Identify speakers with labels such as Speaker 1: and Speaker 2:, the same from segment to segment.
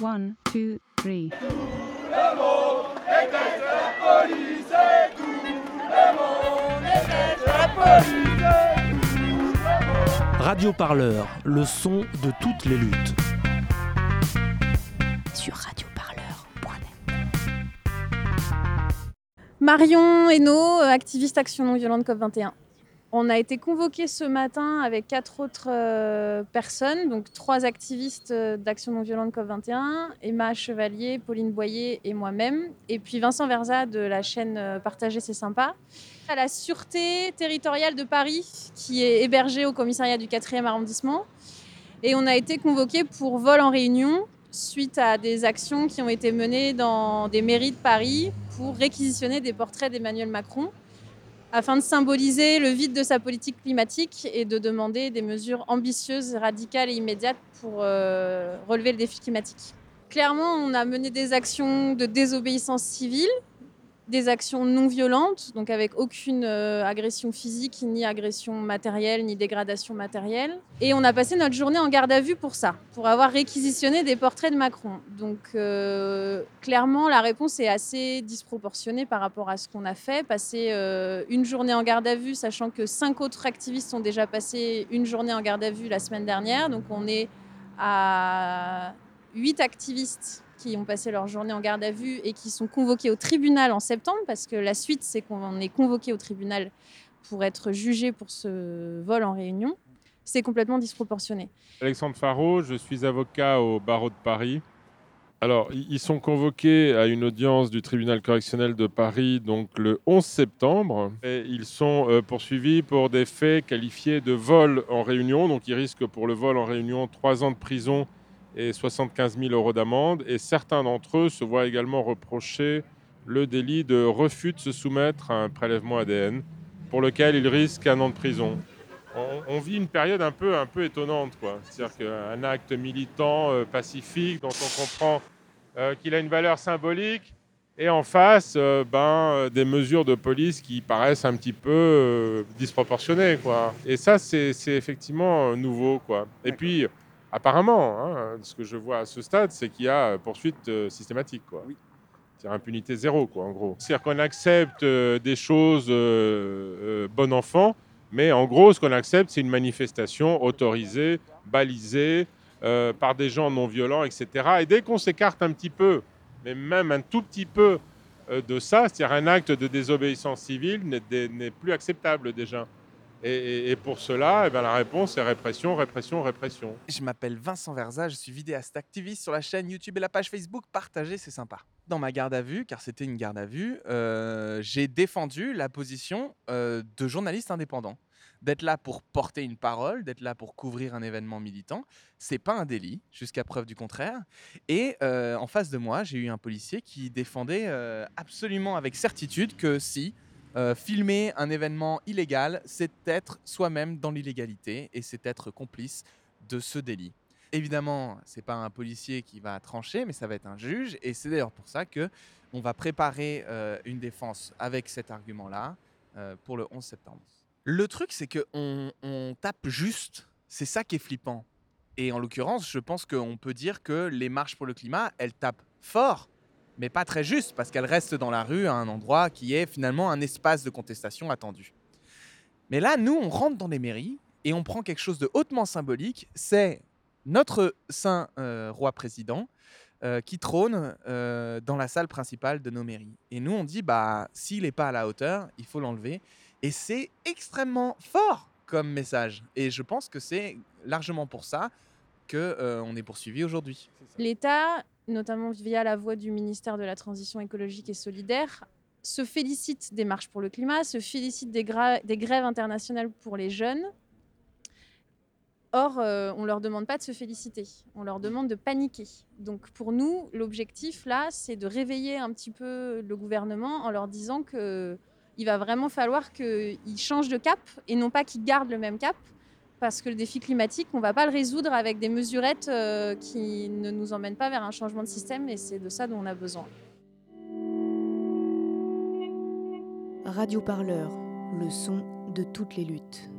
Speaker 1: One, two, three.
Speaker 2: Radio Parleur, le son de toutes les luttes.
Speaker 3: Sur radioparleur.net.
Speaker 4: Marion Hainaut, euh, activiste Action non violente COP21. On a été convoqués ce matin avec quatre autres euh, personnes, donc trois activistes euh, d'Action non violente COP21, Emma Chevalier, Pauline Boyer et moi-même, et puis Vincent Verza de la chaîne euh, Partager c'est sympa, à la Sûreté territoriale de Paris, qui est hébergée au commissariat du 4e arrondissement. Et on a été convoqués pour vol en réunion suite à des actions qui ont été menées dans des mairies de Paris pour réquisitionner des portraits d'Emmanuel Macron afin de symboliser le vide de sa politique climatique et de demander des mesures ambitieuses, radicales et immédiates pour euh, relever le défi climatique. Clairement, on a mené des actions de désobéissance civile, des actions non violentes, donc avec aucune euh, agression physique, ni agression matérielle, ni dégradation matérielle. Et on a passé notre journée en garde à vue pour ça, pour avoir réquisitionné des portraits de Macron. Donc euh, clairement, la réponse est assez disproportionnée par rapport à ce qu'on a fait. Passer euh, une journée en garde à vue, sachant que cinq autres activistes ont déjà passé une journée en garde à vue la semaine dernière. Donc on est à huit activistes qui ont passé leur journée en garde à vue et qui sont convoqués au tribunal en septembre, parce que la suite, c'est qu'on est convoqué au tribunal pour être jugé pour ce vol en réunion. C'est complètement disproportionné.
Speaker 5: Alexandre Faro, je suis avocat au barreau de Paris. Alors, ils sont convoqués à une audience du tribunal correctionnel de Paris donc le 11 septembre. Et ils sont euh, poursuivis pour des faits qualifiés de vol en réunion. Donc, ils risquent pour le vol en réunion trois ans de prison et 75 000 euros d'amende. Et certains d'entre eux se voient également reprocher le délit de refus de se soumettre à un prélèvement ADN, pour lequel ils risquent un an de prison. On, on vit une période un peu, un peu étonnante, quoi. C'est-à-dire qu'un acte militant, euh, pacifique, dont on comprend euh, qu'il a une valeur symbolique, et en face, euh, ben, des mesures de police qui paraissent un petit peu euh, disproportionnées, quoi. Et ça, c'est effectivement nouveau, quoi. Et puis, apparemment, hein, ce que je vois à ce stade, c'est qu'il y a euh, poursuite euh, systématique, quoi. C'est impunité zéro, quoi, en gros. C'est-à-dire qu'on accepte euh, des choses euh, bon enfant, mais en gros, ce qu'on accepte, c'est une manifestation autorisée, balisée, par des gens non violents, etc. Et dès qu'on s'écarte un petit peu, mais même un tout petit peu de ça, c'est-à-dire un acte de désobéissance civile n'est plus acceptable déjà. Et, pour cela, eh ben, la réponse est répression, répression, répression.
Speaker 6: Je m'appelle Vincent Verza, je suis vidéaste activiste sur la chaîne YouTube et la page Facebook Partager, c'est sympa. Dans ma garde à vue, car c'était une garde à vue, euh, j'ai défendu la position euh, de journaliste indépendant. D'être là pour porter une parole, d'être là pour couvrir un événement militant, c'est pas un délit, jusqu'à preuve du contraire. Et euh, en face de moi, j'ai eu un policier qui défendait absolument avec certitude que si euh, filmer un événement illégal, c'est être soi-même dans l'illégalité et c'est être complice de ce délit. Évidemment, c'est pas un policier qui va trancher, mais ça va être un juge, et c'est d'ailleurs pour ça que on va préparer euh, une défense avec cet argument-là euh, pour le 11 septembre. Le truc, c'est que on, tape juste. C'est ça qui est flippant. Et en l'occurrence, je pense qu'on peut dire que les marches pour le climat, elles tapent fort, mais pas très juste, parce qu'elles restent dans la rue à un endroit qui est finalement un espace de contestation attendu. Mais là, nous, on rentre dans les mairies et on prend quelque chose de hautement symbolique, c'est notre saint euh, roi président euh, qui trône euh, dans la salle principale de nos mairies. Et nous, on dit, bah, s'il n'est pas à la hauteur, il faut l'enlever. Et c'est extrêmement fort comme message. Et je pense que c'est largement pour ça qu'on est poursuivi aujourd'hui.
Speaker 4: L'État, notamment via la voix du ministère de la Transition écologique et solidaire, se félicite des marches pour le climat, se félicite des, grèves internationales pour les jeunes. Or, euh, on ne leur demande pas de se féliciter, on leur demande de paniquer. Donc pour nous, l'objectif là, c'est de réveiller un petit peu le gouvernement en leur disant que il va vraiment falloir qu'ils changent de cap et non pas qu'ils gardent le même cap. Parce que le défi climatique, on ne va pas le résoudre avec des mesurettes euh, qui ne nous emmènent pas vers un changement de système et c'est de ça dont on a besoin.
Speaker 3: Radio Parleur, le son de toutes les luttes.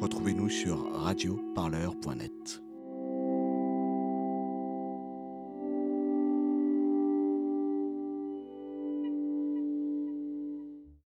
Speaker 7: Retrouvez-nous
Speaker 1: sur radioparleur.net.